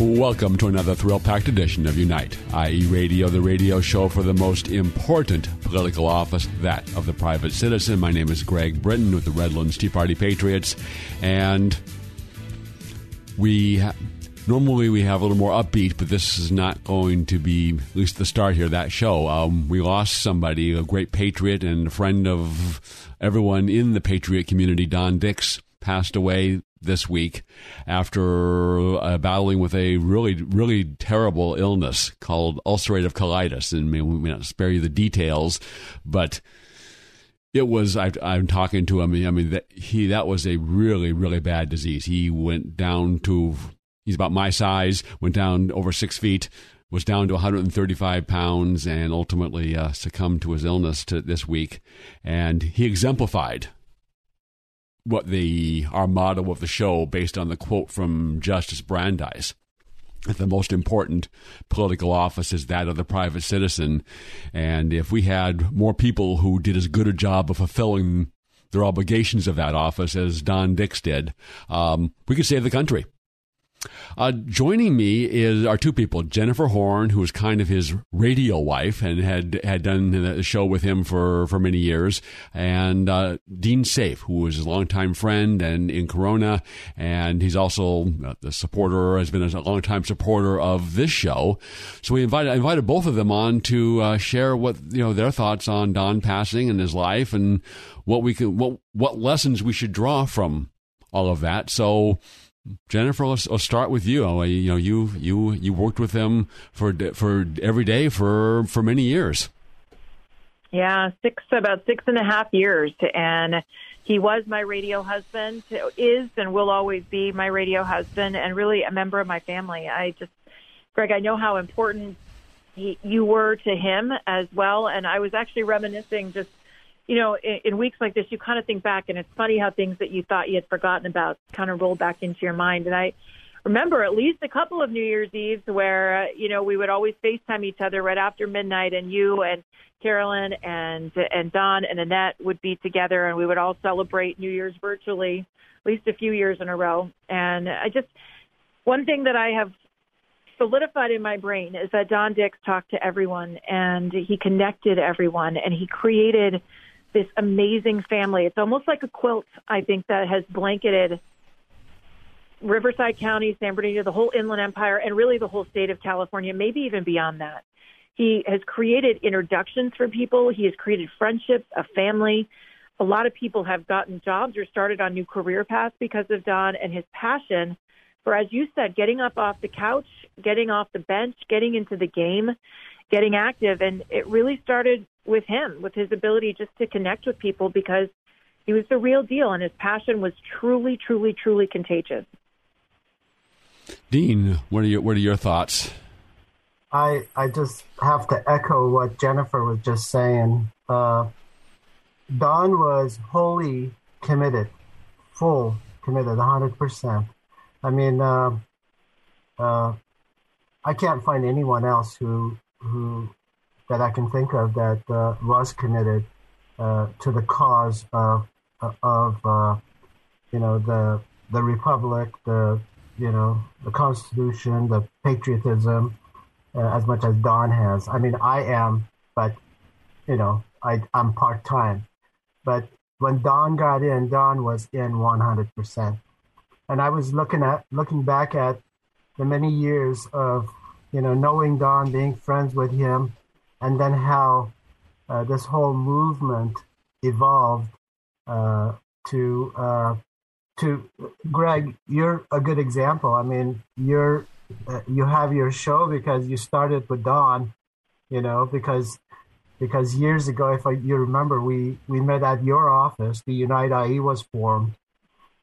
Welcome to another thrill packed edition of Unite, i.e., radio, the radio show for the most important political office, that of the private citizen. My name is Greg Britton with the Redlands Tea Party Patriots, and we. Normally we have a little more upbeat, but this is not going to be at least the start here. That show, um, we lost somebody, a great patriot and a friend of everyone in the patriot community. Don Dix passed away this week after uh, battling with a really, really terrible illness called ulcerative colitis. And we may not spare you the details, but it was. I, am talking to him. I mean, that he that was a really, really bad disease. He went down to. He's about my size. Went down over six feet. Was down to 135 pounds and ultimately uh, succumbed to his illness to this week. And he exemplified what the our motto of the show based on the quote from Justice Brandeis. That the most important political office is that of the private citizen. And if we had more people who did as good a job of fulfilling their obligations of that office as Don Dix did, um, we could save the country. Uh, joining me is our two people, Jennifer Horn, who was kind of his radio wife and had had done the show with him for, for many years, and uh, Dean Safe, who was a longtime friend and in Corona, and he's also uh, the supporter, has been a longtime supporter of this show. So we invited invited both of them on to uh, share what you know their thoughts on Don passing and his life, and what we can what what lessons we should draw from all of that. So Jennifer, let's, let's, start with you. You know, you you you worked with him for for every day for for many years. Yeah, six about six and a half years, and he was my radio husband, is and will always be my radio husband, and really a member of my family. I just, Greg, I know how important he, you were to him as well, and I was actually reminiscing just you know, in, in weeks like this, you kind of think back, and it's funny how things that you thought you had forgotten about kind of roll back into your mind. And I remember at least a couple of New Year's Eves where, uh, you know, we would always FaceTime each other right after midnight, and you and Carolyn and and Don and Annette would be together, and we would all celebrate New Year's virtually, at least a few years in a row. And I just one thing that I have solidified in my brain is that Don Dix talked to everyone, and he connected everyone, and he created this amazing family. It's almost like a quilt, I think, that has blanketed Riverside County, San Bernardino, the whole Inland Empire, and really the whole state of California, maybe even beyond that. He has created introductions for people. He has created friendships, a family. A lot of people have gotten jobs or started on new career paths because of Don and his passion for, as you said, getting up off the couch, getting off the bench, getting into the game, getting active. And it really started with him, with his ability just to connect with people because he was the real deal and his passion was truly, truly, truly contagious. Dean, what are your what are your thoughts? I I just have to echo what Jennifer was just saying. Uh, Don was wholly committed, full committed, hundred percent. I mean, uh, uh, I can't find anyone else who who that I can think of that uh, was committed uh, to the cause of of uh, you know the the republic, the you know the Constitution, the patriotism, uh, as much as Don has. I mean, I am, but you know, I I'm part time. But when Don got in, Don was in 100 percent. And I was looking at looking back at the many years of you know knowing Don, being friends with him, and then how uh, this whole movement evolved uh, to uh, to Greg. You're a good example. I mean, you're uh, you have your show because you started with Don, you know, because because years ago, if I, you remember, we, we met at your office. The Unite IE was formed.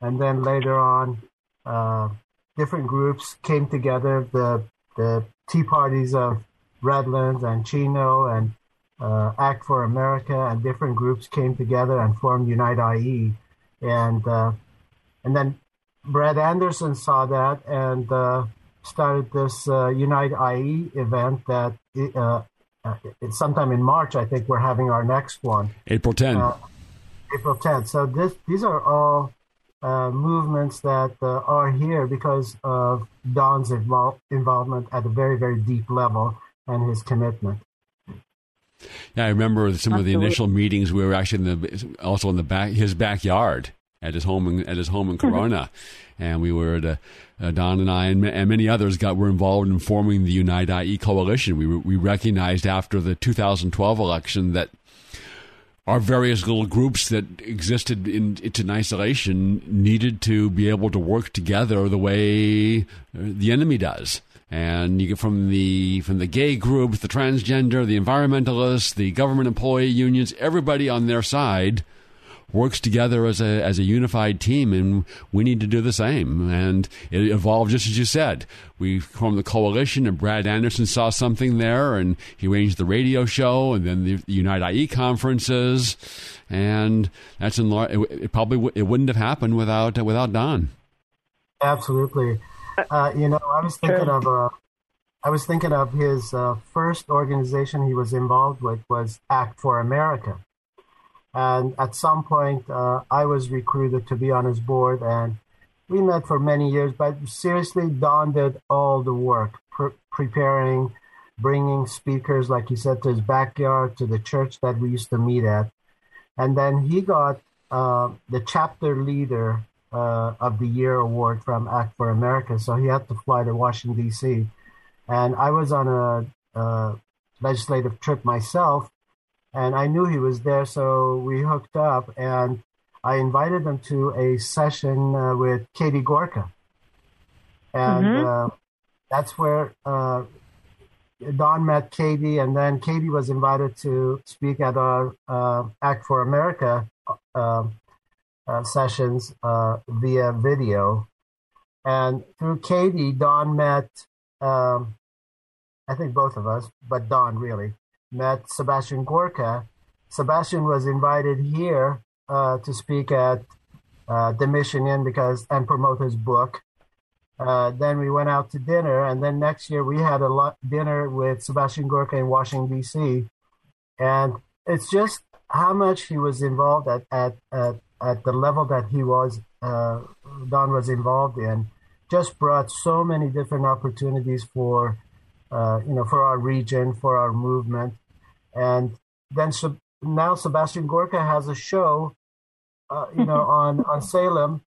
And then later on, uh, different groups came together. The, the Tea Parties of Redlands and Chino and uh, Act for America and different groups came together and formed Unite IE. And, uh, and then Brad Anderson saw that and uh, started this uh, Unite IE event that uh, uh, sometime in March, I think we're having our next one. April 10. Uh, April 10th. So this, these are all uh, movements that uh, are here because of Don's invol- involvement at a very, very deep level and his commitment. Yeah, I remember some Absolutely. of the initial meetings. We were actually in the also in the back his backyard at his home in, at his home in Corona, and we were at uh, Don and I and, and, many others got were involved in forming the Unite IE coalition. We we recognized after the 2012 election that our various little groups that existed in, in isolation needed to be able to work together the way uh, the enemy does. And you get from the from the gay groups, the transgender, the environmentalists, the government employee unions, everybody on their side works together as a as a unified team, and we need to do the same. And it evolved just as you said. We formed the coalition, and Brad Anderson saw something there, and he arranged the radio show, and then the, the Unite IE conferences, and that's in it, it probably it wouldn't have happened without uh, without Don. Absolutely. Uh, you know, I was thinking of uh, I was thinking of his uh, first organization he was involved with was Act for America, and at some point, uh, I was recruited to be on his board, and we met for many years. But seriously, Don did all the work, pre- preparing, bringing speakers, like he said, to his backyard, to the church that we used to meet at. And then he got uh, the chapter leader uh, of the year award from Act for America. So he had to fly to Washington, D.C. And I was on a, a legislative trip myself and I knew he was there, so we hooked up, and I invited him to a session uh, with Katie Gorka, and mm-hmm. uh, that's where uh, Don met Katie, and then Katie was invited to speak at our uh, Act for America uh, uh, sessions via video, and through Katie, Don met. Um, I think both of us, but Don really met Sebastian Gorka. Sebastian was invited here uh, to speak at uh, the Mission Inn because and promote his book. Uh, then we went out to dinner, and then next year we had a lot, dinner with Sebastian Gorka in Washington D.C. And it's just how much he was involved at at at, at the level that he was uh, Don was involved in, just brought so many different opportunities for uh, you know, for our region, for our movement. And then now Sebastian Gorka has a show, uh, you know, on, on Salem.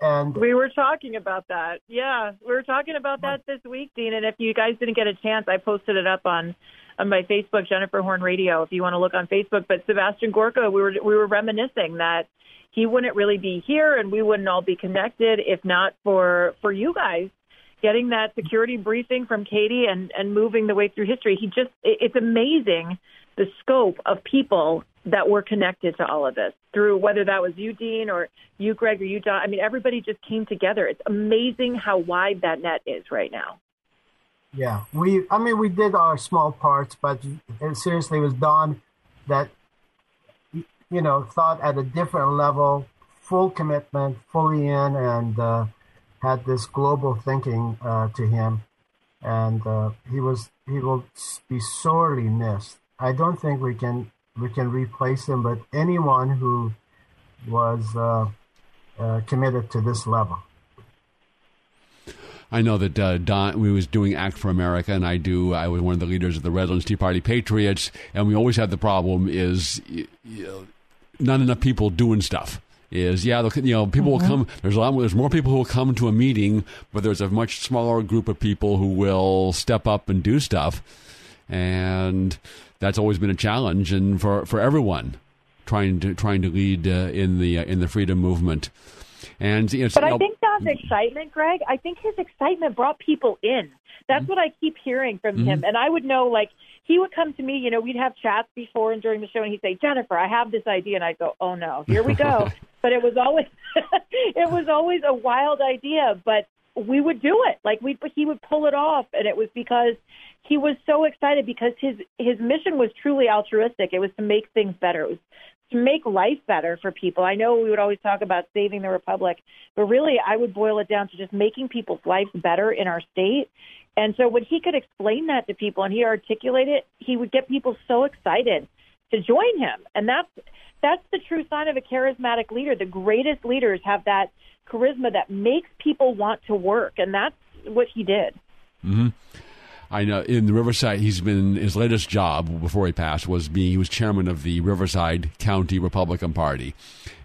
And we were talking about that. Yeah, we were talking about that this week, Dean. And if you guys didn't get a chance, I posted it up on on my Facebook, Jennifer Horn Radio, if you want to look on Facebook. But Sebastian Gorka, we were we were reminiscing that he wouldn't really be here, and we wouldn't all be connected if not for for you guys getting that security briefing from Katie and, and moving the way through history. He just, it, it's amazing the scope of people that were connected to all of this through whether that was you, Dean, or you, Greg, or you, John. I mean, everybody just came together. It's amazing how wide that net is right now. Yeah, we. I mean, we did our small parts, but seriously, it was Don that you know thought at a different level, full commitment, fully in, and uh, had this global thinking uh, to him, and uh, he was he will be sorely missed. I don't think we can we can replace him, but anyone who was uh, uh committed to this level. I know that uh, Don, we was doing Act for America, and I do. I was one of the leaders of the Redlands Tea Party Patriots, and we always had the problem is you know, not enough people doing stuff is yeah, you know, people mm-hmm. will come. There's a lot. There's more people who will come to a meeting, but there's a much smaller group of people who will step up and do stuff, and that's always been a challenge, and for for everyone trying to trying to lead uh, in the uh, in the freedom movement. And you know, but you I know, think Don's excitement, Greg. I think his excitement brought people in. That's Mm-hmm. what I keep hearing from him. And I would know, like, he would come to me. You know, we'd have chats before and during the show, and he'd say, "Jennifer, I have this idea," and I'd go, "Oh no, here we go." but it was always, it was always a wild idea, but we would do it. Like we, he would pull it off, and it was because he was so excited because his his mission was truly altruistic. It was to make things better. It was to make life better for people. I know we would always talk about saving the republic, but really I would boil it down to just making people's lives better in our state. And so when he could explain that to people and he articulated it, he would get people so excited to join him. And that's that's the true sign of a charismatic leader. The greatest leaders have that charisma that makes people want to work, and that's what he did. mhm I know in the Riverside, he's been his latest job before he passed was being he was chairman of the Riverside County Republican Party,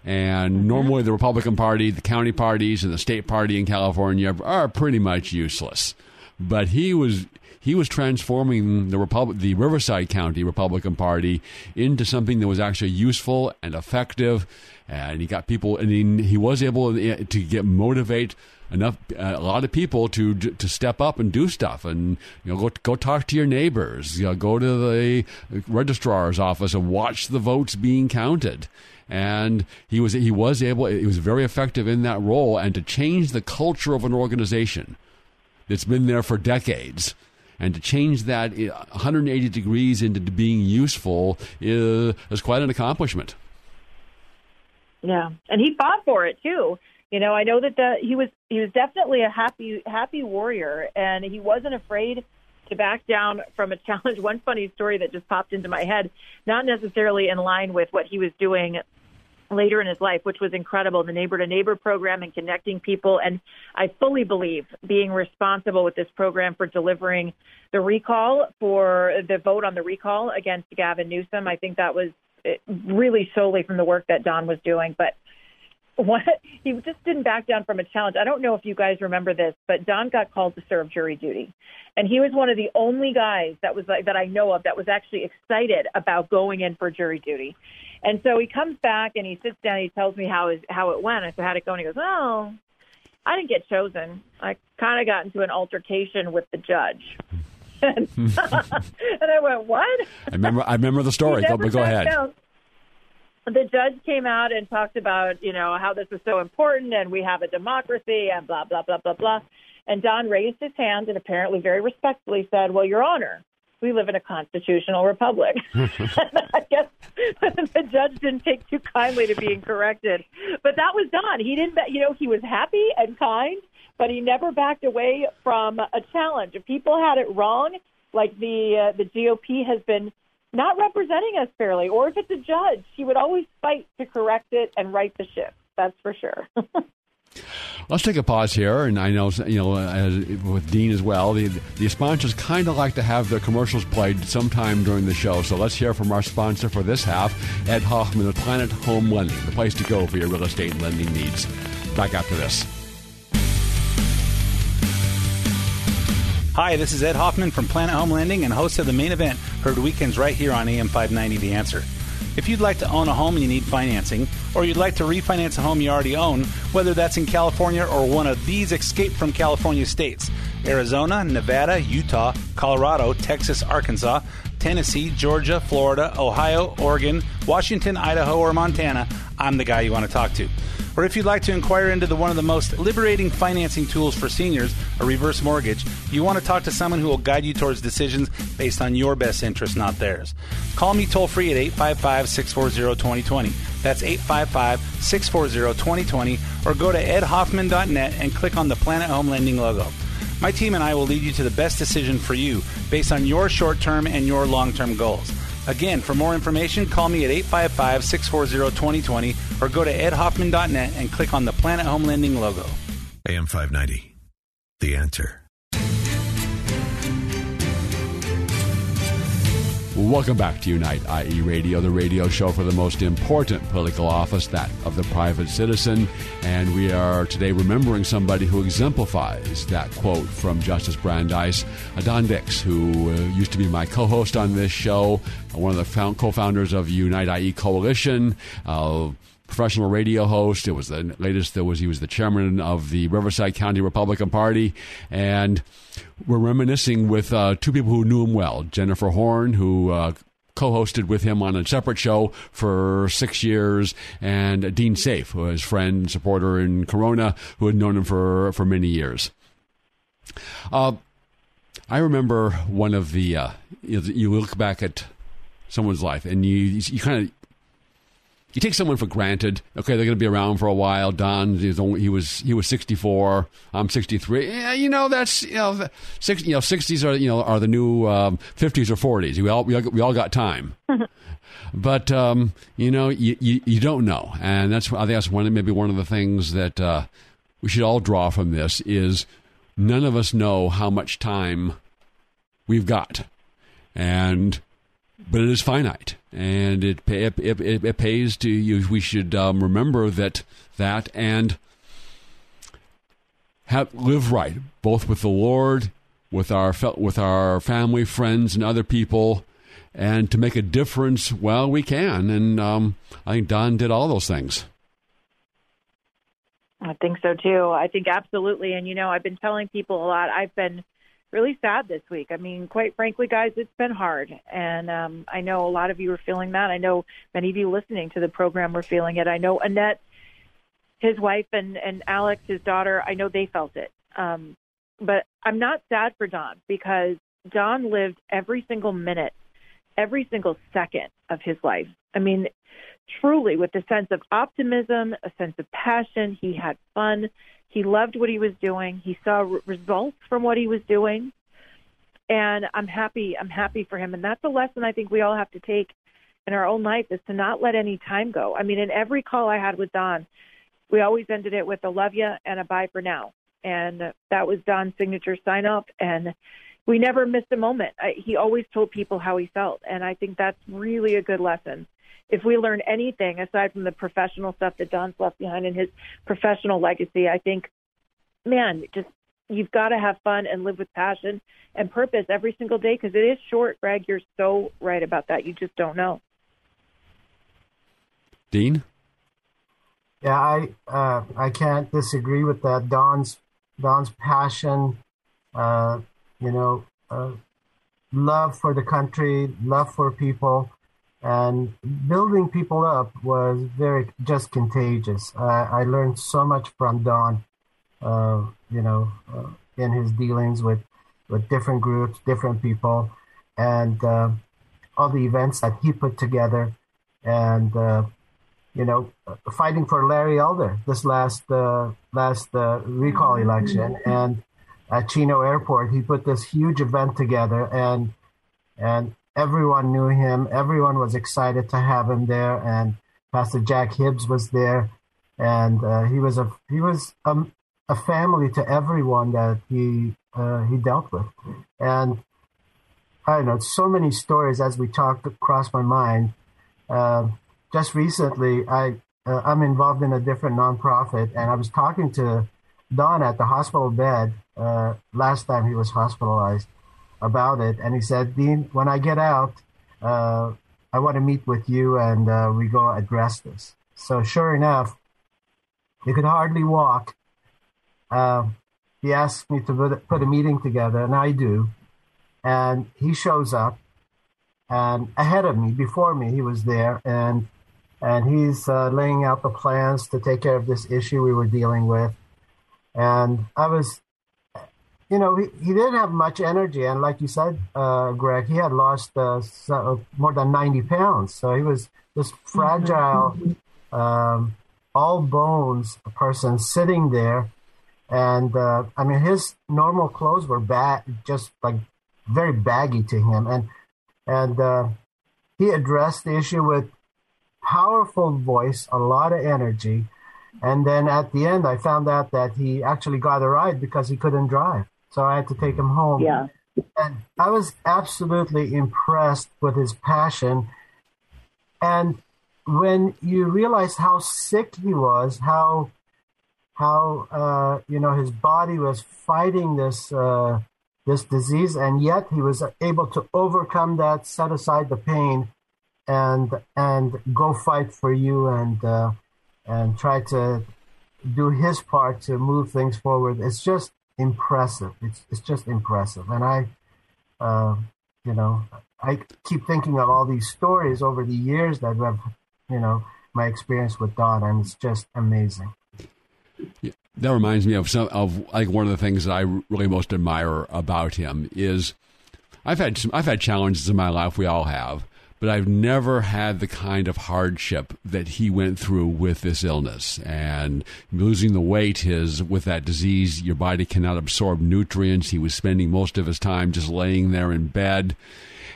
and normally the Republican Party, the county parties, and the state party in California are pretty much useless, but he was. He was transforming the Repub- the Riverside County Republican Party into something that was actually useful and effective, and he got people, and he, he was able to get motivate enough uh, a lot of people to to step up and do stuff and you know go go talk to your neighbors you know, go to the registrar's office and watch the votes being counted. And he was he was able he was very effective in that role and to change the culture of an organization that's been there for decades and to change that 180 degrees into being useful is, is quite an accomplishment Yeah, and he fought for it too. You know, I know that the, he was he was definitely a happy happy warrior, and he wasn't afraid to back down from a challenge. One funny story that just popped into my head, not necessarily in line with what he was doing later in his life, which was incredible, the neighbor to neighbor program and connecting people. And I fully believe being responsible with this program for delivering the recall for the vote on the recall against Gavin Newsom. I think that was eh, really solely from the work that Don was doing. But what he just didn't back down from a challenge. I don't know if you guys remember this, but Don got called to serve jury duty. And he was one of the only guys that was like that I know of that was actually excited about going in for jury duty. And so he comes back and he sits down. And he tells me how his how it went. I said, "How'd it go?" And he goes, "Oh, I didn't get chosen. I kind of got into an altercation with the judge." and I went, "What?" I remember I remember the story go, go ahead down. The judge came out and talked about, you know, how this was so important and we have a democracy and blah, blah, blah, blah, blah. And Don raised his hand and apparently very respectfully said, Well, Your Honor, we live in a constitutional republic. I guess the judge didn't take too kindly to being corrected. But that was Don. He didn't, you know, he was happy and kind, but he never backed away from a challenge. If people had it wrong, like the uh, the GOP has been not representing us fairly, or if it's a judge, he would always fight to correct it and right the ship. That's for sure. Let's take a pause here, and I know you know as, with Dean as well. The the sponsors kind of like to have their commercials played sometime during the show, so let's hear from our sponsor for this half, Ed Hoffman of Planet Home Lending, the place to go for your real estate lending needs. Back after this. Hi, this is Ed Hoffman from Planet Home Lending and host of the main event, heard weekends right here on AM 590 The Answer. If you'd like to own a home and you need financing, or you'd like to refinance a home you already own, whether that's in California or one of these escape from California states Arizona, Nevada, Utah, Colorado, Texas, Arkansas, Tennessee, Georgia, Florida, Ohio, Oregon, Washington, Idaho, or Montana, I'm the guy you want to talk to. Or if you'd like to inquire into the, one of the most liberating financing tools for seniors, a reverse mortgage, you want to talk to someone who will guide you towards decisions based on your best interest, not theirs. Call me toll free at 855 640 2020. That's 855 640 2020. Or go to edhoffman.net and click on the Planet Home Lending logo. My team and I will lead you to the best decision for you based on your short term and your long term goals. Again, for more information, call me at 855 640 2020 or go to edhoffman.net and click on the Planet Home Lending logo. AM 590. The answer. Welcome back to Unite IE Radio, the radio show for the most important political office, that of the private citizen. And we are today remembering somebody who exemplifies that quote from Justice Brandeis, Don Dix, who uh, used to be my co host on this show, one of the co founders of Unite IE Coalition. Uh, professional radio host. It was the latest. There was he was the chairman of the Riverside County Republican Party, and we're reminiscing with uh, two people who knew him well: Jennifer Horn, who. Uh, co-hosted with him on a separate show for six years, and Dean Safe, who is friend, supporter in Corona, who had known him for for many years. Uh, I remember one of the uh, you, you, look back at someone's life and you you kind of you take someone for granted. Okay, they're going to be around for a while. Don only, he was he was sixty four. I'm sixty three. Yeah, you know that's you know six you know sixties are you know are the new um, fifties um, or forties. We all, we all we all got time. but um, you know you, you, you don't know, and that's I think that's one maybe one of the things that uh, we should all draw from this is none of us know how much time we've got, and but it is finite, and it it, it, it pays to you. We should um, remember that that and have, live right, both with the Lord, with our with our family, friends, and other people, and to make a difference. Well, we can, and um, I think Don did all those things. I think so too. I think absolutely. And you know, I've been telling people a lot. I've been really sad this week. I mean, quite frankly, guys, it's been hard. And um, I know a lot of you are feeling that. I know many of you listening to the program are feeling it. I know Annette, his wife, and, and Alex, his daughter, I know they felt it. Um, but I'm not sad for Don because Don lived every single minute, every single second of his life. I mean, truly with a sense of optimism, a sense of passion. He had fun. He loved what he was doing. He saw re- results from what he was doing. And I'm happy. I'm happy for him. And that's a lesson I think we all have to take in our own life is to not let any time go. I mean, in every call I had with Don, we always ended it with a love you and a bye for now. And that was Don's signature sign off. And we never missed a moment. I, he always told people how he felt. And I think that's really a good lesson if we learn anything aside from the professional stuff that Don's left behind in his professional legacy, I think, man, just you've got to have fun and live with passion and purpose every single day because it is short, Greg. You're so right about that. You just don't know. Dean? Yeah, I uh, I can't disagree with that. Don's Don's passion, uh, you know, uh, love for the country, love for people, and building people up was very just contagious. Uh, I learned so much from Don, uh, you know, uh, in his dealings with with different groups, different people, and uh, all the events that he put together, and uh, you know, fighting for Larry Elder this last uh, last recall election, and at Chino Airport, he put this huge event together, and and everyone knew him. Everyone was excited to have him there, and Pastor Jack Hibbs was there, and uh, he was a he was a, a, family to everyone that he uh, he dealt with, and I don't know so many stories as we talked across my mind. Uh, just recently, I uh, I'm involved in a different nonprofit, and I was talking to Don at the hospital bed uh, last time he was hospitalized about it, and he said, "Dean, when I get out, uh, I want to meet with you, and uh, we go address this." So sure enough, he could hardly walk. Uh, he asked me to put a meeting together, and I do. And he shows up, and ahead of me, before me, he was there, and and he's uh, laying out the plans to take care of this issue we were dealing with. And I was you know, he, he didn't have much energy. And like you said, uh, Greg, he had lost uh, so, more than 90 pounds. So he was this fragile, um, all bones person sitting there. And uh, I mean, his normal clothes were bad, just like very baggy to him. And, and uh, he addressed the issue with powerful voice, a lot of energy. And then at the end, I found out that he actually got a ride because he couldn't drive so I had to take him home. Yeah. And I was absolutely impressed with his passion. And when you realize how sick he was, how how uh, you know his body was fighting this uh, this disease, and yet he was able to overcome that, set aside the pain, and and go fight for you and uh, and try to do his part to move things forward. It's just impressive. It's it's just impressive, and I, uh, you know, I keep thinking of all these stories over the years that have, you know, my experience with Don, and it's just amazing. Yeah, that reminds me of some of like one of the things that I really most admire about him is I've had some, I've had challenges in my life. We all have, but I've never had the kind of hardship that he went through with this illness and losing the weight. His with that disease, your body cannot absorb nutrients. He was spending most of his time just laying there in bed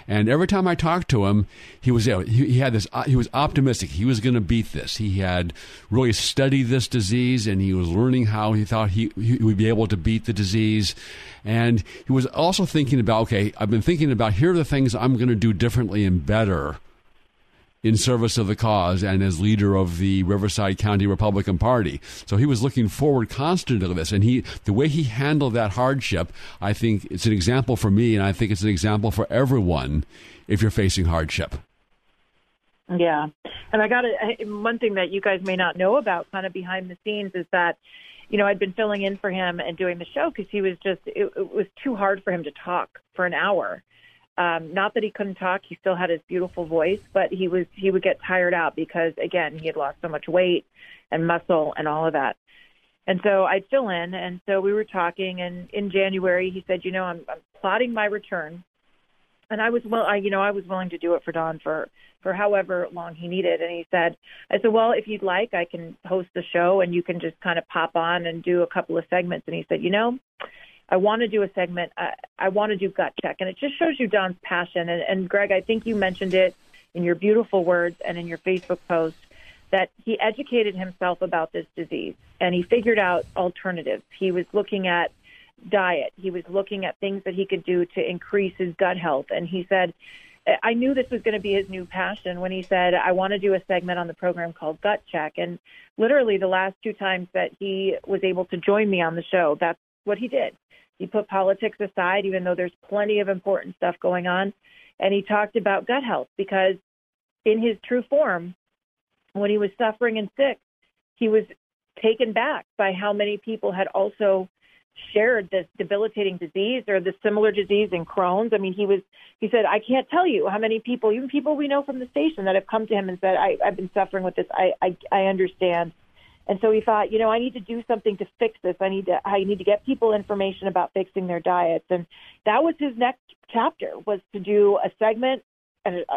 and every time I talked to him, he was he, he had this uh, he was optimistic. He was going to beat this. He had really studied this disease, and he was learning how he thought he, he would be able to beat the disease. And he was also thinking about okay, I've been thinking about here are the things I'm going to do differently and better in service of the cause and as leader of the Riverside County Republican Party. So he was looking forward constantly to this, and he the way he handled that hardship, I think it's an example for me, and I think it's an example for everyone if you're facing hardship. Yeah, and I got one thing that you guys may not know about, kind of behind the scenes, is that you know I'd been filling in for him and doing the show because he was just it, it was too hard for him to talk for an hour um, not that he couldn't talk; he still had his beautiful voice, but he was he would get tired out because again he had lost so much weight and muscle and all of that. And so I'd fill in, and so we were talking. And in January, he said, "You know, I'm, I'm plotting my return." And I was well, I you know I was willing to do it for Don for for however long he needed. And he said, I said, well, if you'd like, I can host the show, and you can just kind of pop on and do a couple of segments. And he said, you know, I want to do a segment. I, I want to do gut check, and it just shows you Don's passion. And, and Greg, I think you mentioned it in your beautiful words and in your Facebook post that he educated himself about this disease and he figured out alternatives. He was looking at diet. He was looking at things that he could do to increase his gut health. And he said, I knew this was going to be his new passion when he said, I want to do a segment on the program called Gut Check. And literally, the last two times that he was able to join me on the show, that's what he did. He put politics aside, even though there's plenty of important stuff going on. And he talked about gut health because, in his true form, when he was suffering and sick, he was taken back by how many people had also shared this debilitating disease or the similar disease in Crohn's. I mean, he was he said, I can't tell you how many people, even people we know from the station that have come to him and said, I, I've been suffering with this. I, I I understand. And so he thought, you know, I need to do something to fix this. I need to I need to get people information about fixing their diets. And that was his next chapter was to do a segment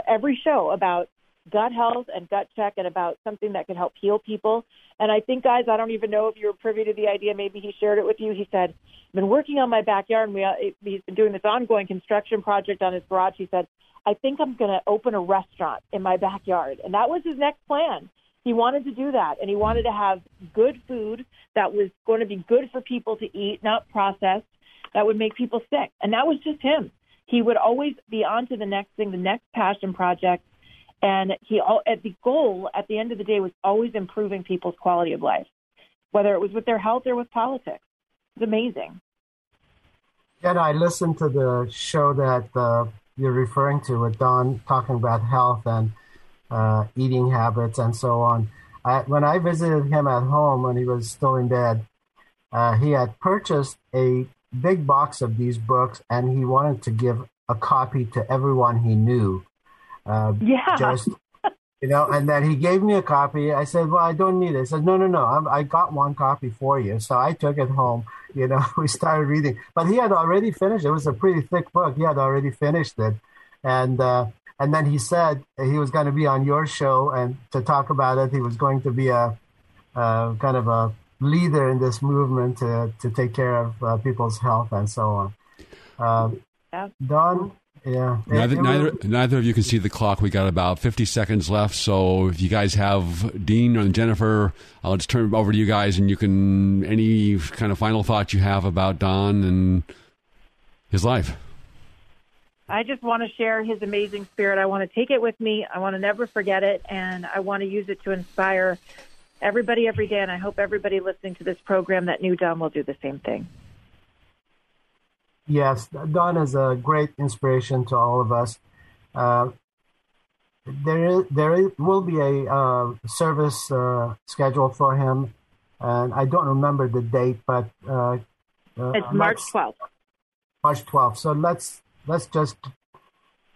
every show about gut health and gut check and about something that could help heal people. And I think, guys, I don't even know if you were privy to the idea. Maybe he shared it with you. He said, I've been working on my backyard and we, uh, he's been doing this ongoing construction project on his garage. He said, I think I'm going to open a restaurant in my backyard. And that was his next plan. He wanted to do that, and he wanted to have good food that was going to be good for people to eat, not processed, that would make people sick. And that was just him. He would always be on to the next thing, the next passion project. And he, all at the goal at the end of the day was always improving people's quality of life, whether it was with their health or with politics. It's amazing. Yeah, I listened to the show that uh, you're referring to with Don talking about health and uh, eating habits, and so on. I, when I visited him at home when he was still in bed, uh, he had purchased a big box of these books, and he wanted to give a copy to everyone he knew. Uh, yeah. Just you know, and then he gave me a copy. I said, "Well, I don't need it." He said, "No, no, no, I, I got one copy for you." So I took it home. You know, we started reading, but he had already finished. It was a pretty thick book. He had already finished it, and uh, and then he said he was going to be on your show and to talk about it. He was going to be a, a kind of a leader in this movement to, to take care of uh, people's health and so on. Um, yeah. Don, yeah. Neither, it, neither, neither of you can see the clock. We got about 50 seconds left. So if you guys have Dean and Jennifer, I'll just turn it over to you guys and you can, any kind of final thoughts you have about Don and his life. I just want to share his amazing spirit. I want to take it with me. I want to never forget it, and I want to use it to inspire everybody every day. And I hope everybody listening to this program that knew Don will do the same thing. Yes, Don is a great inspiration to all of us. Uh, there is there is, will be a uh, service uh, scheduled for him, and I don't remember the date, but uh, uh it's March twelfth. March twelfth. So let's let's just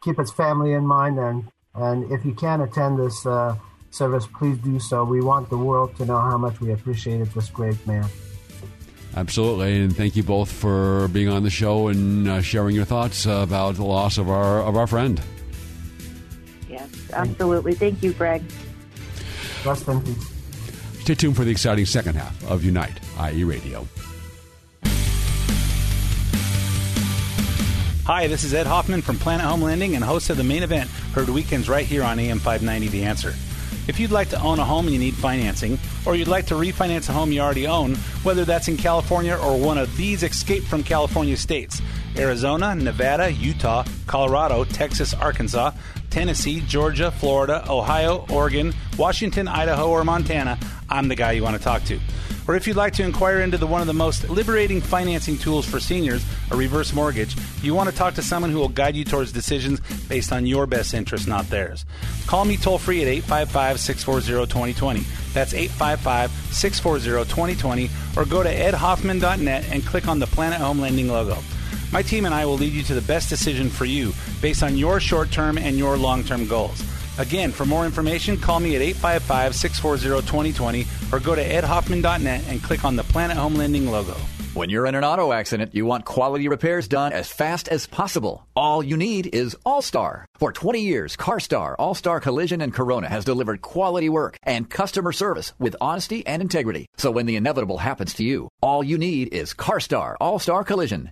keep his family in mind, and and if you can attend this uh, service, please do so. We want the world to know how much we appreciated this great man. Absolutely, and thank you both for being on the show and uh, sharing your thoughts about the loss of our of our friend. Yes, absolutely. Thank you, Greg. Rest in. Stay tuned for the exciting second half of Unite, IE Radio. Hi, this is Ed Hoffman from Planet Home Lending and host of the main event, heard weekends right here on AM 590 The Answer. If you'd like to own a home and you need financing, or you'd like to refinance a home you already own, whether that's in California or one of these escape from California states Arizona, Nevada, Utah, Colorado, Texas, Arkansas, Tennessee, Georgia, Florida, Ohio, Oregon, Washington, Idaho, or Montana, I'm the guy you want to talk to. Or if you'd like to inquire into the, one of the most liberating financing tools for seniors, a reverse mortgage, you want to talk to someone who will guide you towards decisions based on your best interest, not theirs. Call me toll free at 855 640 2020. That's 855 640 2020. Or go to edhoffman.net and click on the Planet Home Lending logo. My team and I will lead you to the best decision for you based on your short term and your long term goals. Again, for more information, call me at 855 640 2020 or go to edhoffman.net and click on the Planet Home Lending logo. When you're in an auto accident, you want quality repairs done as fast as possible. All you need is All Star. For 20 years, CarStar, All Star Collision, and Corona has delivered quality work and customer service with honesty and integrity. So when the inevitable happens to you, all you need is CarStar, All Star Collision.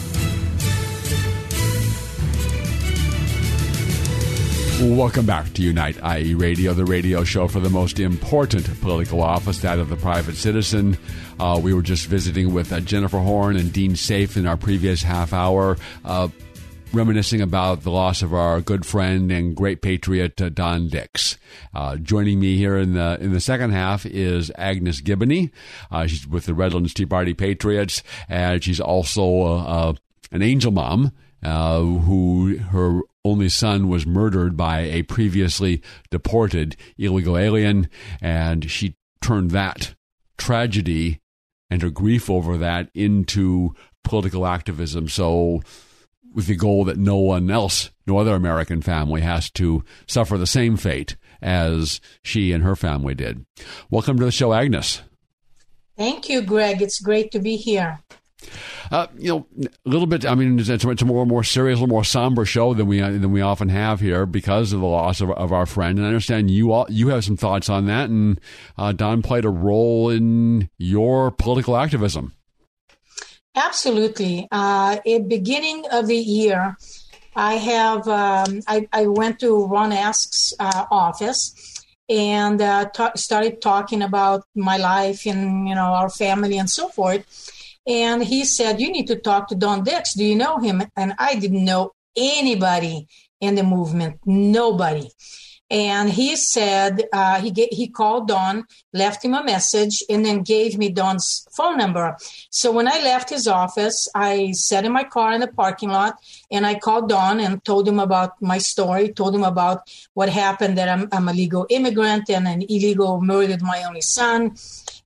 Welcome back to Unite IE Radio, the radio show for the most important political office, that of the private citizen. Uh, we were just visiting with uh, Jennifer Horn and Dean Safe in our previous half hour. Uh, reminiscing about the loss of our good friend and great patriot uh, Don Dix. Uh, joining me here in the in the second half is Agnes Gibboney. Uh, she's with the Redlands Tea Party Patriots, and she's also uh, uh, an angel mom. Uh, who her only son was murdered by a previously deported illegal alien, and she turned that tragedy and her grief over that into political activism. So, with the goal that no one else, no other American family has to suffer the same fate as she and her family did. Welcome to the show, Agnes. Thank you, Greg. It's great to be here. Uh, you know, a little bit. I mean, it's, a more more serious, a little more somber show than we than we often have here because of the loss of, of our friend. And I understand you all you have some thoughts on that. And uh, Don played a role in your political activism. Absolutely. Uh, at beginning of the year, I have um, I, I, went to Ron Ask's uh, office and uh, ta- started talking about my life and you know our family and so forth and he said, You need to talk to Don Dix. Do you know him? And I didn't know anybody in the movement, nobody. And he said uh, he get, he called Don, left him a message, and then gave me Don's phone number. So when I left his office, I sat in my car in the parking lot, and I called Don and told him about my story, told him about what happened that I'm, I'm a legal immigrant and an illegal murdered my only son,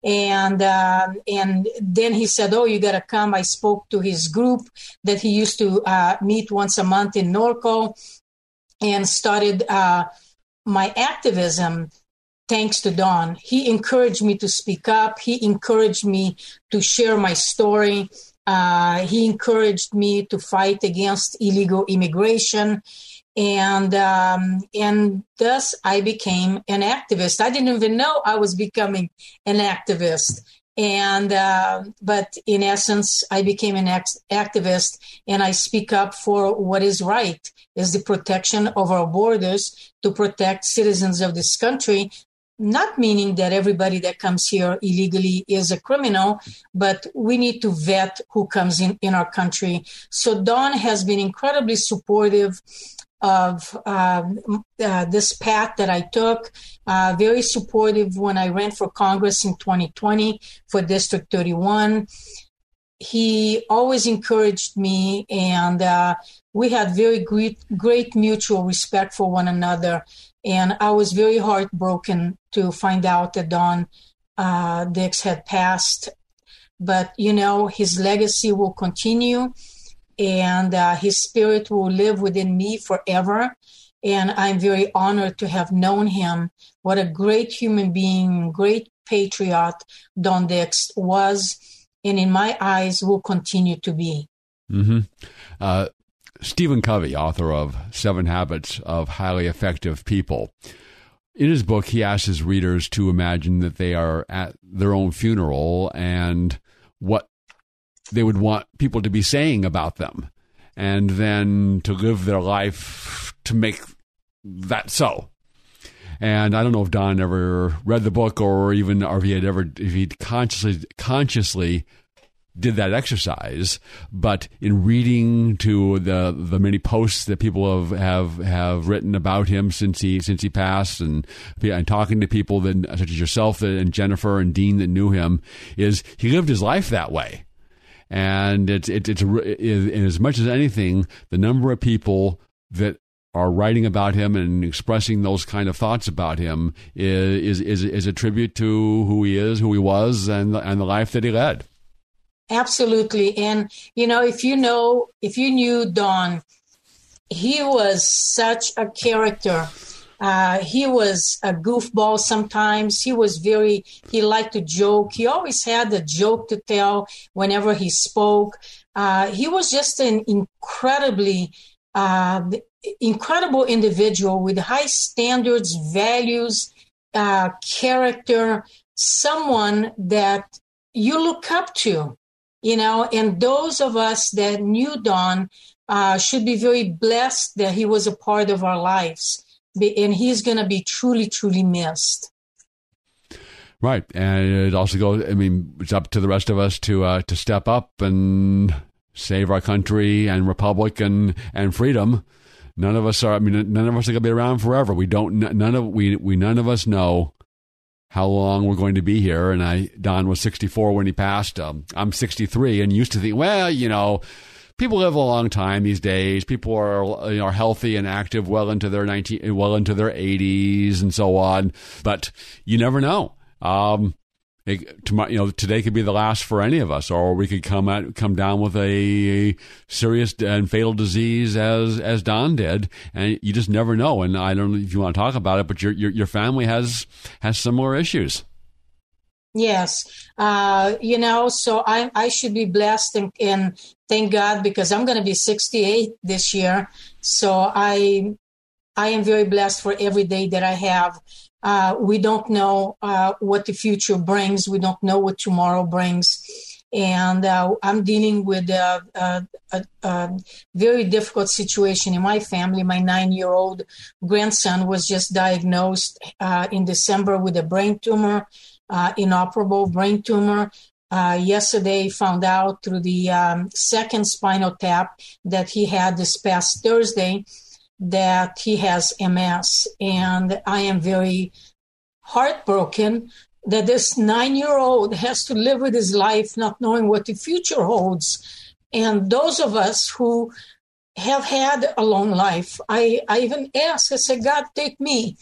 and uh, and then he said, "Oh, you got to come." I spoke to his group that he used to uh, meet once a month in Norco, and started uh, my activism. Thanks to Don, he encouraged me to speak up. He encouraged me to share my story. Uh, he encouraged me to fight against illegal immigration and um, and thus I became an activist. I didn't even know I was becoming an activist, and uh, but in essence, I became an ex- activist, and I speak up for what is right, is the protection of our borders to protect citizens of this country. Not meaning that everybody that comes here illegally is a criminal, but we need to vet who comes in in our country. So Don has been incredibly supportive of um, uh, this path that I took. Uh, very supportive when I ran for Congress in 2020 for District 31. He always encouraged me, and uh, we had very great, great mutual respect for one another. And I was very heartbroken to find out that Don uh, Dix had passed. But, you know, his legacy will continue and uh, his spirit will live within me forever. And I'm very honored to have known him. What a great human being, great patriot Don Dix was, and in my eyes will continue to be. Mm-hmm. Uh, Stephen Covey, author of Seven Habits of Highly Effective People, in his book, he asks his readers to imagine that they are at their own funeral and what they would want people to be saying about them, and then to live their life to make that so. And I don't know if Don ever read the book or even or if he had ever if he consciously consciously did that exercise, but in reading to the the many posts that people have have, have written about him since he since he passed, and and talking to people that such as yourself and Jennifer and Dean that knew him, is he lived his life that way and it's it, it's as much as anything, the number of people that are writing about him and expressing those kind of thoughts about him is is is a tribute to who he is, who he was, and and the life that he led. Absolutely, and you know, if you know, if you knew Don, he was such a character uh, he was a goofball sometimes. He was very, he liked to joke. He always had a joke to tell whenever he spoke. Uh, he was just an incredibly, uh, incredible individual with high standards, values, uh, character, someone that you look up to, you know, and those of us that knew Don uh, should be very blessed that he was a part of our lives and he's going to be truly, truly missed. Right, and it also goes. I mean, it's up to the rest of us to uh, to step up and save our country and republic and and freedom. None of us are. I mean, none of us are going to be around forever. We don't. None of we we none of us know how long we're going to be here. And I, Don was 64 when he passed. Um, I'm 63, and used to think, well, you know, people live a long time these days. People are you know, are healthy and active well into their 19 well into their 80s and so on. But you never know. Um, it, tomorrow, you know, today could be the last for any of us, or we could come at, come down with a serious and fatal disease as as Don did, and you just never know. And I don't know if you want to talk about it, but your your, your family has has similar issues. Yes, uh, you know, so I I should be blessed and, and thank God because I'm going to be 68 this year. So I, I am very blessed for every day that I have. Uh, we don't know uh, what the future brings. We don't know what tomorrow brings. And uh, I'm dealing with a, a, a, a, very difficult situation in my family. My nine year old grandson was just diagnosed uh, in December with a brain tumor, uh, inoperable brain tumor uh, yesterday found out through the um, second spinal tap that he had this past Thursday that he has MS. And I am very heartbroken that this nine year old has to live with his life not knowing what the future holds. And those of us who have had a long life, I, I even asked, I said, God, take me.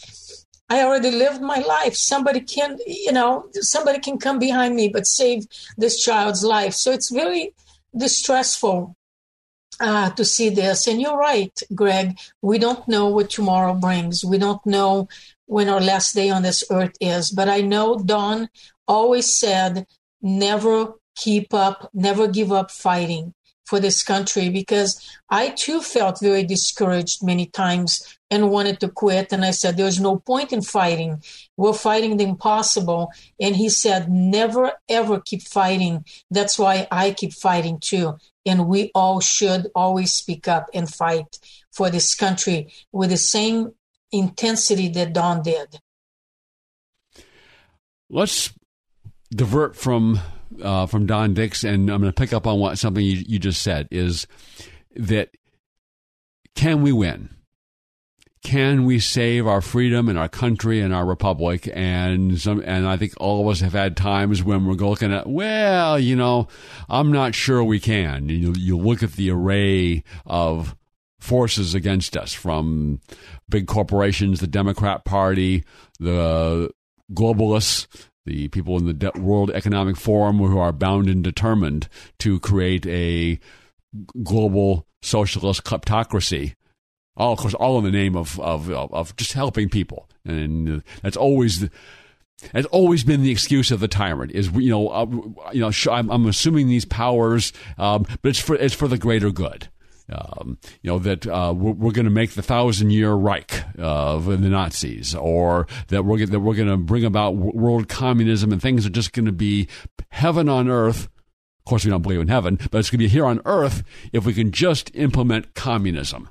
I already lived my life. Somebody can, you know, somebody can come behind me, but save this child's life. So it's very distressful uh, to see this. And you're right, Greg. We don't know what tomorrow brings. We don't know when our last day on this earth is. But I know Don always said, never keep up, never give up fighting for this country because I too felt very discouraged many times and wanted to quit. And I said, There's no point in fighting. We're fighting the impossible. And he said, Never ever keep fighting. That's why I keep fighting too. And we all should always speak up and fight for this country with the same intensity that Don did. Let's divert from uh, from Don Dix, and I'm going to pick up on what something you, you just said is that can we win? Can we save our freedom and our country and our republic? And some, and I think all of us have had times when we're looking at, well, you know, I'm not sure we can. You, you look at the array of forces against us from big corporations, the Democrat Party, the globalists, the people in the World Economic Forum who are bound and determined to create a global socialist kleptocracy all of course, all in the name of of of just helping people, and that's always the, always been the excuse of the tyrant. Is you know, uh, you know, I'm, I'm, assuming these powers, um, but it's for it's for the greater good. Um, you know that uh, we're, we're going to make the thousand year Reich of the Nazis, or that we're that we're going to bring about world communism, and things are just going to be heaven on earth. Of course, we don't believe in heaven, but it's going to be here on earth if we can just implement communism.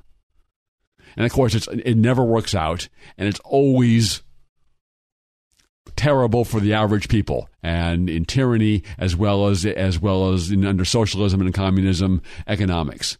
And of course, it's, it never works out, and it's always terrible for the average people and in tyranny as well as as well as in under socialism and communism economics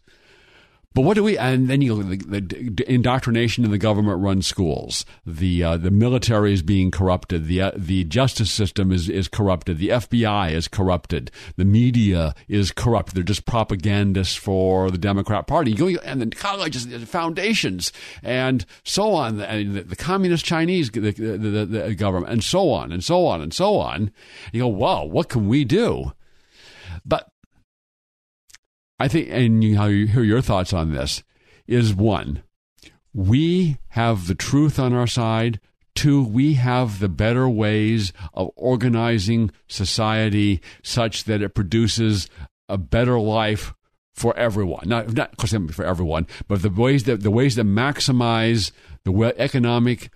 but what do we? And then you look the, the indoctrination in the government-run schools. The uh, the military is being corrupted. The uh, the justice system is is corrupted. The FBI is corrupted. The media is corrupt. They're just propagandists for the Democrat Party. You go and the colleges, the foundations, and so on. And the, the communist Chinese the, the, the government, and so on, and so on, and so on. You go, wow, what can we do? I think, and you, how you hear your thoughts on this is one, we have the truth on our side. Two, we have the better ways of organizing society such that it produces a better life for everyone. Not, not of course, for everyone, but the ways that the ways that maximize the economic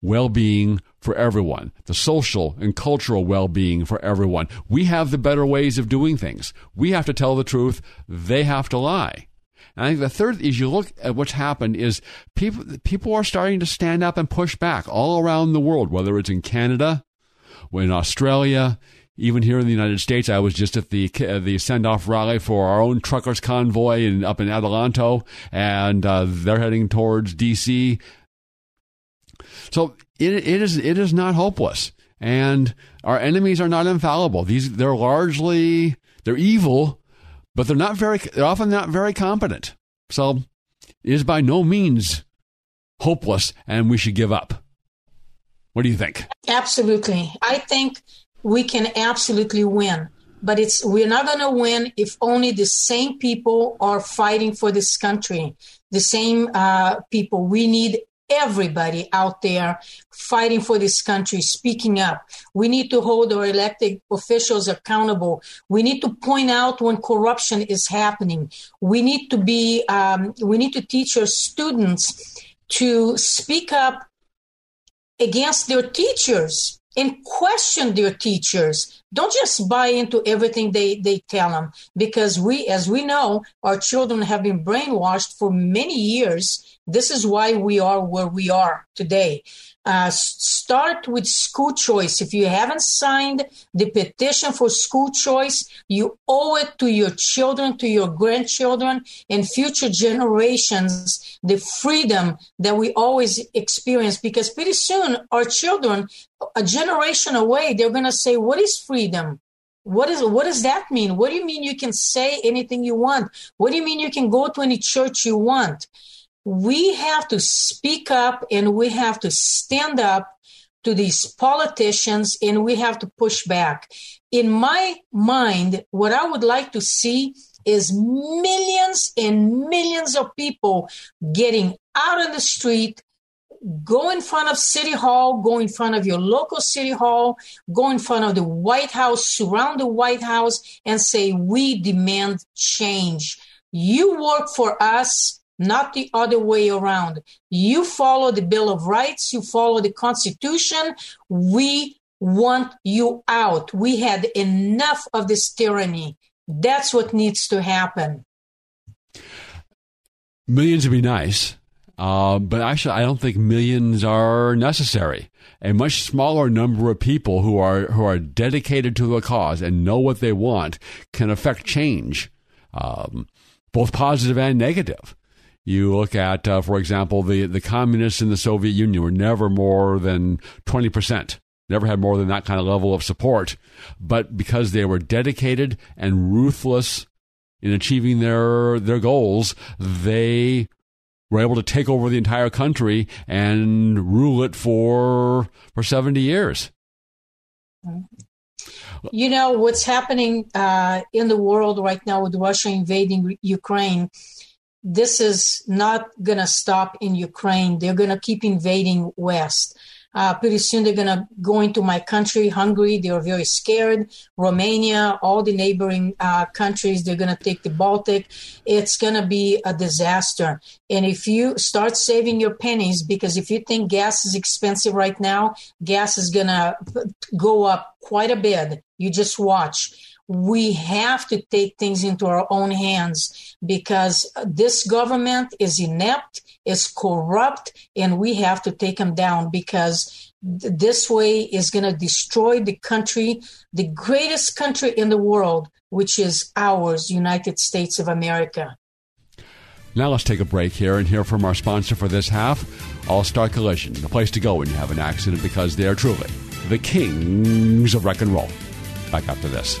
well-being for everyone, the social and cultural well being for everyone. We have the better ways of doing things. We have to tell the truth, they have to lie. And I think the third is you look at what's happened is people people are starting to stand up and push back all around the world, whether it's in Canada, in Australia, even here in the United States. I was just at the the send off rally for our own truckers convoy in, up in Adelanto, and uh, they're heading towards D.C. So it, it is it is not hopeless, and our enemies are not infallible. These they're largely they're evil, but they're not very they're often not very competent. So it is by no means hopeless, and we should give up. What do you think? Absolutely, I think we can absolutely win but it's we're not going to win if only the same people are fighting for this country the same uh, people we need everybody out there fighting for this country, speaking up. We need to hold our elected officials accountable. We need to point out when corruption is happening. We need to be, um, we need to teach our students to speak up against their teachers and question their teachers. Don't just buy into everything they, they tell them because we, as we know, our children have been brainwashed for many years this is why we are where we are today. Uh, start with school choice. If you haven't signed the petition for school choice, you owe it to your children, to your grandchildren, and future generations the freedom that we always experience. Because pretty soon, our children, a generation away, they're going to say, What is freedom? What is what does that mean? What do you mean you can say anything you want? What do you mean you can go to any church you want? We have to speak up and we have to stand up to these politicians and we have to push back. In my mind, what I would like to see is millions and millions of people getting out on the street, go in front of City Hall, go in front of your local City Hall, go in front of the White House, surround the White House, and say, We demand change. You work for us not the other way around. You follow the Bill of Rights, you follow the Constitution. We want you out. We had enough of this tyranny. That's what needs to happen. Millions would be nice, uh, but actually, I don't think millions are necessary. A much smaller number of people who are who are dedicated to the cause and know what they want can affect change, um, both positive and negative You look at, uh, for example, the, the communists in the Soviet Union were never more than 20%, never had more than that kind of level of support. But because they were dedicated and ruthless in achieving their, their goals, they were able to take over the entire country and rule it for, for 70 years. You know, what's happening uh, in the world right now with Russia invading Ukraine this is not going to stop in Ukraine. They're going to keep invading West. Uh, pretty soon they're going to go into my country, Hungary. They are very scared. Romania, all the neighboring uh, countries, they're going to take the Baltic. It's going to be a disaster. And if you start saving your pennies, because if you think gas is expensive right now, gas is going to go up quite a bit. You just watch we have to take things into our own hands because this government is inept, is corrupt, and we have to take them down because this way is going to destroy the country, the greatest country in the world, which is ours, United States of America. Now let's take a break here and hear from our sponsor for this half, All Star Collision, the place to go when you have an accident because they are truly the kings of wreck and roll. Back after this.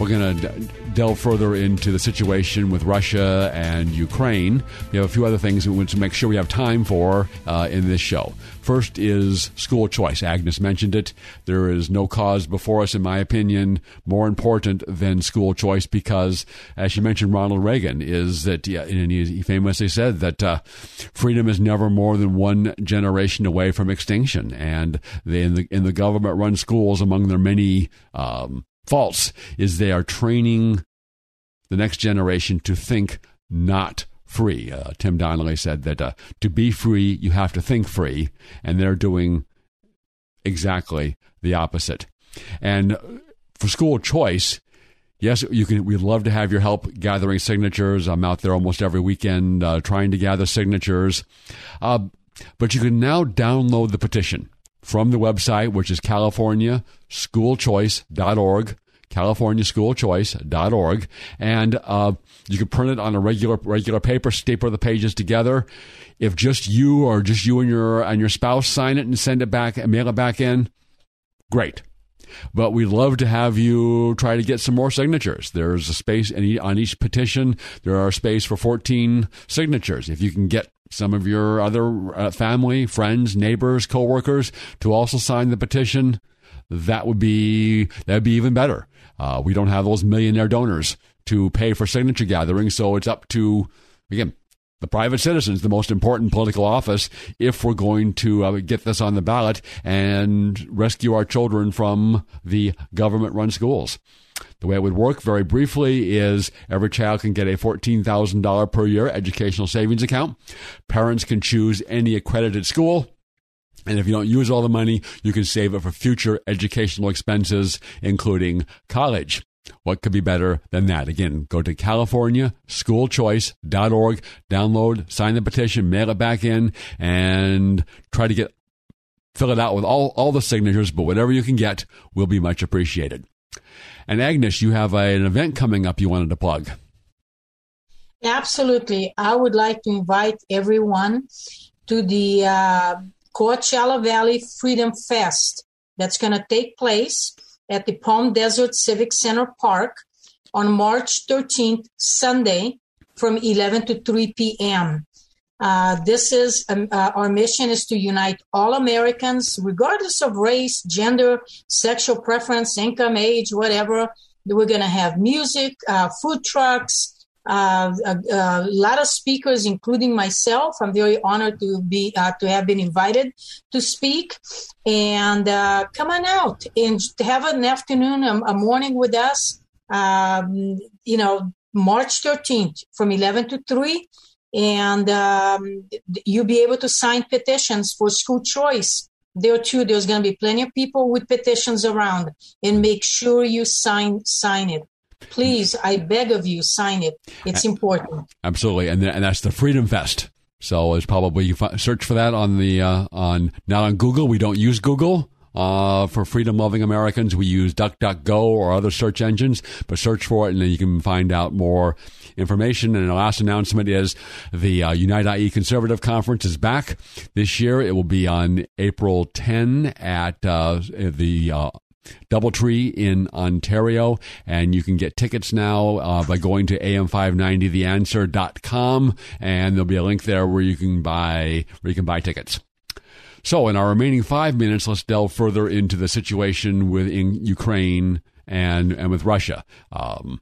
We're going to d- delve further into the situation with Russia and Ukraine. We have a few other things we want to make sure we have time for uh, in this show. First is school choice. Agnes mentioned it. There is no cause before us, in my opinion, more important than school choice because, as she mentioned, Ronald Reagan is that, and he famously said that uh, freedom is never more than one generation away from extinction. And in the in the government run schools, among their many um, false is they are training the next generation to think not free. Uh, Tim Donnelly said that uh, to be free, you have to think free, and they're doing exactly the opposite. And for school choice, yes, you can. We'd love to have your help gathering signatures. I'm out there almost every weekend uh, trying to gather signatures. Uh, but you can now download the petition from the website, which is californiaschoolchoice.org, californiaschoolchoice.org, and uh, you can print it on a regular regular paper, staple the pages together. If just you or just you and your and your spouse sign it and send it back and mail it back in, great. But we'd love to have you try to get some more signatures. There's a space on each petition. There are space for 14 signatures. If you can get some of your other uh, family, friends, neighbors, coworkers to also sign the petition, that would be that would be even better. Uh, we don't have those millionaire donors to pay for signature gatherings, so it's up to again the private citizens, the most important political office, if we're going to uh, get this on the ballot and rescue our children from the government-run schools. The way it would work, very briefly, is every child can get a $14,000 per year educational savings account. Parents can choose any accredited school. And if you don't use all the money, you can save it for future educational expenses, including college. What could be better than that? Again, go to californiaschoolchoice.org, download, sign the petition, mail it back in, and try to get fill it out with all, all the signatures, but whatever you can get will be much appreciated. And Agnes, you have a, an event coming up you wanted to plug. Absolutely. I would like to invite everyone to the uh, Coachella Valley Freedom Fest that's going to take place at the Palm Desert Civic Center Park on March 13th, Sunday, from 11 to 3 p.m. Uh, this is um, uh, our mission is to unite all Americans, regardless of race, gender, sexual preference, income, age, whatever. We're going to have music, uh, food trucks, uh, a, a, lot of speakers, including myself. I'm very honored to be uh, to have been invited to speak, and uh, come on out and have an afternoon, a, a morning with us. Um, you know, March 13th from 11 to 3, and um, you'll be able to sign petitions for school choice. There too, there's going to be plenty of people with petitions around, and make sure you sign sign it. Please, I beg of you, sign it. It's important. Absolutely, and and that's the Freedom Fest. So it's probably you search for that on the uh, on not on Google. We don't use Google. Uh, for freedom loving Americans, we use DuckDuckGo or other search engines, but search for it and then you can find out more information. And the last announcement is the uh, Unite IE Conservative Conference is back this year. It will be on April 10 at uh, the uh, Doubletree in Ontario. And you can get tickets now uh, by going to am590theanswer.com. And there'll be a link there where you can buy, where you can buy tickets. So, in our remaining five minutes, let's delve further into the situation within Ukraine and, and with Russia. Um,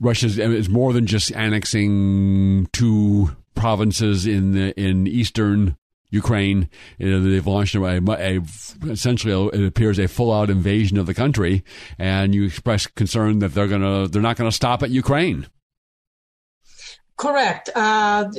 Russia is more than just annexing two provinces in the, in eastern Ukraine. they've launched a, a, essentially it appears a full out invasion of the country, and you express concern that they're gonna they're not gonna stop at Ukraine. Correct. Uh,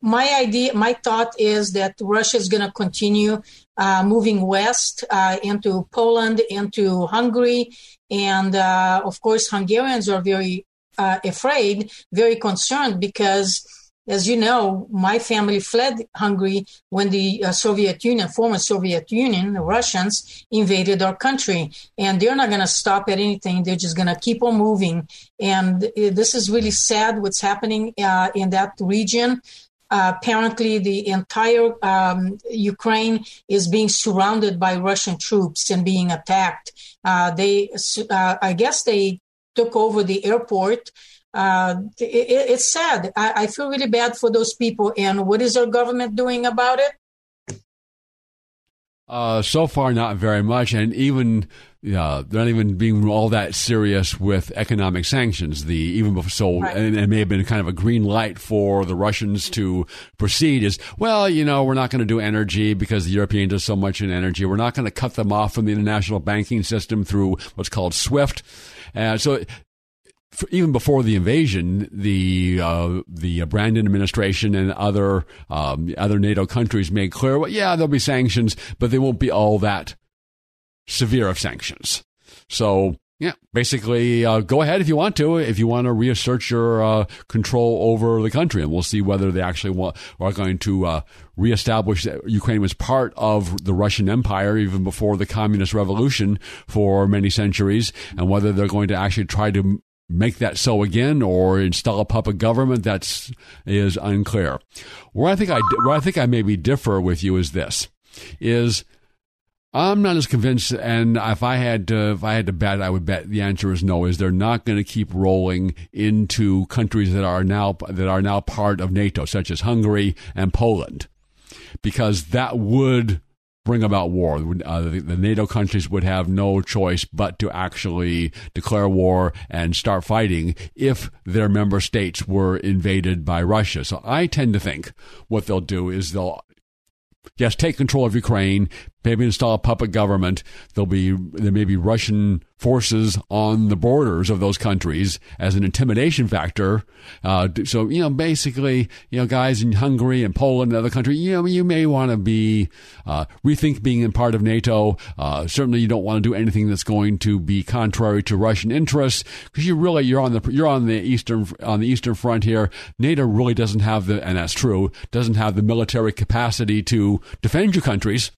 my idea, my thought is that Russia is going to continue uh, moving west uh, into Poland, into Hungary, and uh, of course, Hungarians are very uh, afraid, very concerned because as you know, my family fled Hungary when the uh, Soviet Union, former Soviet Union, the Russians invaded our country. And they're not going to stop at anything. They're just going to keep on moving. And uh, this is really sad what's happening uh, in that region. Uh, apparently, the entire um, Ukraine is being surrounded by Russian troops and being attacked. Uh, they, uh, I guess, they took over the airport uh, it, it's sad. I, I, feel really bad for those people. And what is our government doing about it? Uh, so far, not very much, and even uh, they're not even being all that serious with economic sanctions. The even before, so right. and it may have been kind of a green light for the Russians to proceed. Is well, you know, we're not going to do energy because the Europeans do so much in energy. We're not going to cut them off from the international banking system through what's called SWIFT. Uh, so even before the invasion, the uh, the Brandon administration and other um, other NATO countries made clear, well, yeah, there'll be sanctions, but they won't be all that severe of sanctions. So yeah, basically, uh, go ahead if you want to. If you want to reassert your uh, control over the country, and we'll see whether they actually want, are going to uh, reestablish that Ukraine was part of the Russian Empire even before the communist revolution for many centuries, and whether they're going to actually try to make that so again or install a puppet government that's is unclear. Where I think I where I think I maybe differ with you is this is I'm not as convinced, and if I had to, if I had to bet, I would bet the answer is no. Is they're not going to keep rolling into countries that are now that are now part of NATO, such as Hungary and Poland, because that would bring about war. Uh, the, the, NATO countries would have no choice but to actually declare war and start fighting if their member states were invaded by Russia. So I tend to think what they'll do is they'll yes, take control of Ukraine, maybe install a puppet government. There'll be there may be Russian forces on the borders of those countries as an intimidation factor. Uh, so you know, basically, you know, guys in Hungary and Poland and other countries, you know, you may want to be uh, rethink being in part of NATO. Uh, certainly, you don't want to do anything that's going to be contrary to Russian interests because you really you're on the you're on the eastern on the eastern front here. NATO really doesn't have the, and that's true, doesn't have the military capacity to defend your countries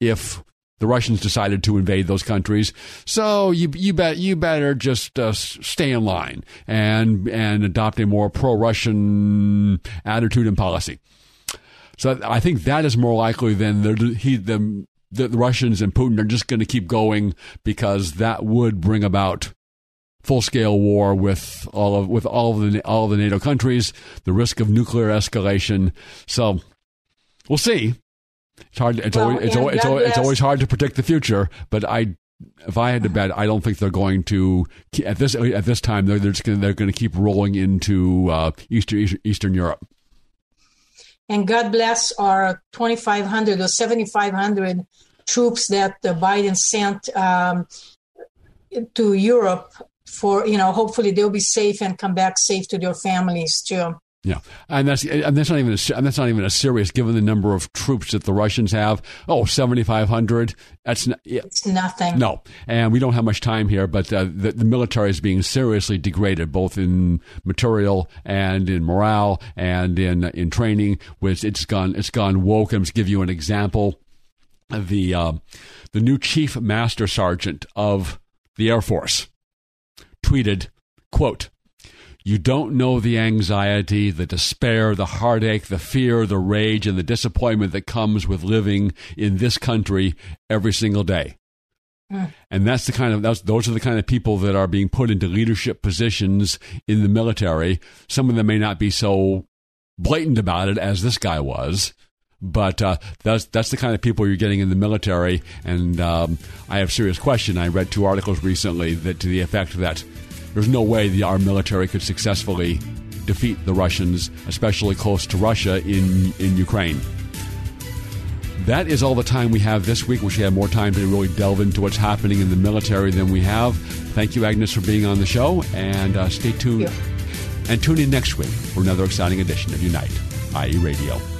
if the Russians decided to invade those countries. So you you bet you better just uh, stay in line and and adopt a more pro-Russian attitude and policy. So I think that is more likely than the he the the Russians and Putin are just going to keep going because that would bring about full scale war with all of with all of the all of the NATO countries, the risk of nuclear escalation. So we'll see. It's hard. It's well, always it's always, it's always, it's always hard to predict the future, but I if I had to bet, I don't think they're going to at this at this time. They're, they're just gonna, they're going to keep rolling into uh, Eastern Eastern Europe. And God bless our 2,500 or 7,500 troops that Biden sent um, to Europe for you know hopefully they'll be safe and come back safe to their families too. Yeah, and that's and that's not even a, and that's not even a serious given the number of troops that the Russians have. Oh, 7,500. That's not, yeah. it's nothing. No, and we don't have much time here, but uh, the, the military is being seriously degraded, both in material and in morale and in in training. Which it's gone it's gone woke. I'm to give you an example. The uh, the new chief master sergeant of the Air Force tweeted, "quote." You don't know the anxiety, the despair, the heartache, the fear, the rage, and the disappointment that comes with living in this country every single day. Mm. And that's the kind of that's, those are the kind of people that are being put into leadership positions in the military. Some of them may not be so blatant about it as this guy was, but uh, that's that's the kind of people you're getting in the military. And um, I have serious question. I read two articles recently that to the effect that there's no way the, our military could successfully defeat the Russians, especially close to Russia in, in Ukraine. That is all the time we have this week. We should have more time to really delve into what's happening in the military than we have. Thank you, Agnes, for being on the show, and uh, stay tuned. And tune in next week for another exciting edition of Unite, IE Radio.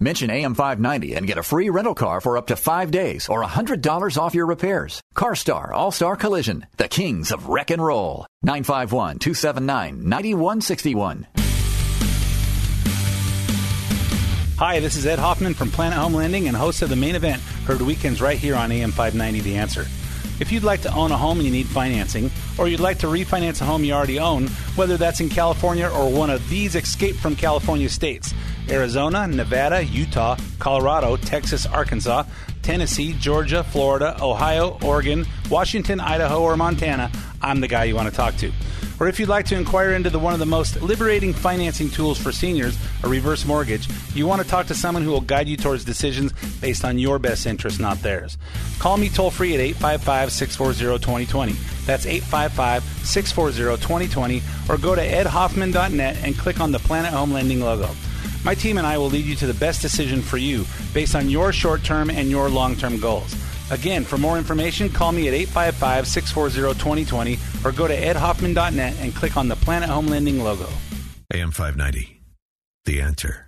Mention AM590 and get a free rental car for up to five days or $100 off your repairs. CarStar All-Star Collision, the kings of wreck and roll. 951-279-9161. Hi, this is Ed Hoffman from Planet Home Lending and host of the main event, heard weekends right here on AM590 The Answer. If you'd like to own a home and you need financing, or you'd like to refinance a home you already own, whether that's in California or one of these escape from California states Arizona, Nevada, Utah, Colorado, Texas, Arkansas, Tennessee, Georgia, Florida, Ohio, Oregon, Washington, Idaho, or Montana, I'm the guy you want to talk to. Or if you'd like to inquire into the one of the most liberating financing tools for seniors, a reverse mortgage, you want to talk to someone who will guide you towards decisions based on your best interest, not theirs. Call me toll free at 855 640 2020. That's 855 640 2020, or go to edhoffman.net and click on the Planet Home Lending logo. My team and I will lead you to the best decision for you based on your short term and your long term goals. Again, for more information, call me at 855 640 2020 or go to edhoffman.net and click on the Planet Home Lending logo. AM 590, The Answer.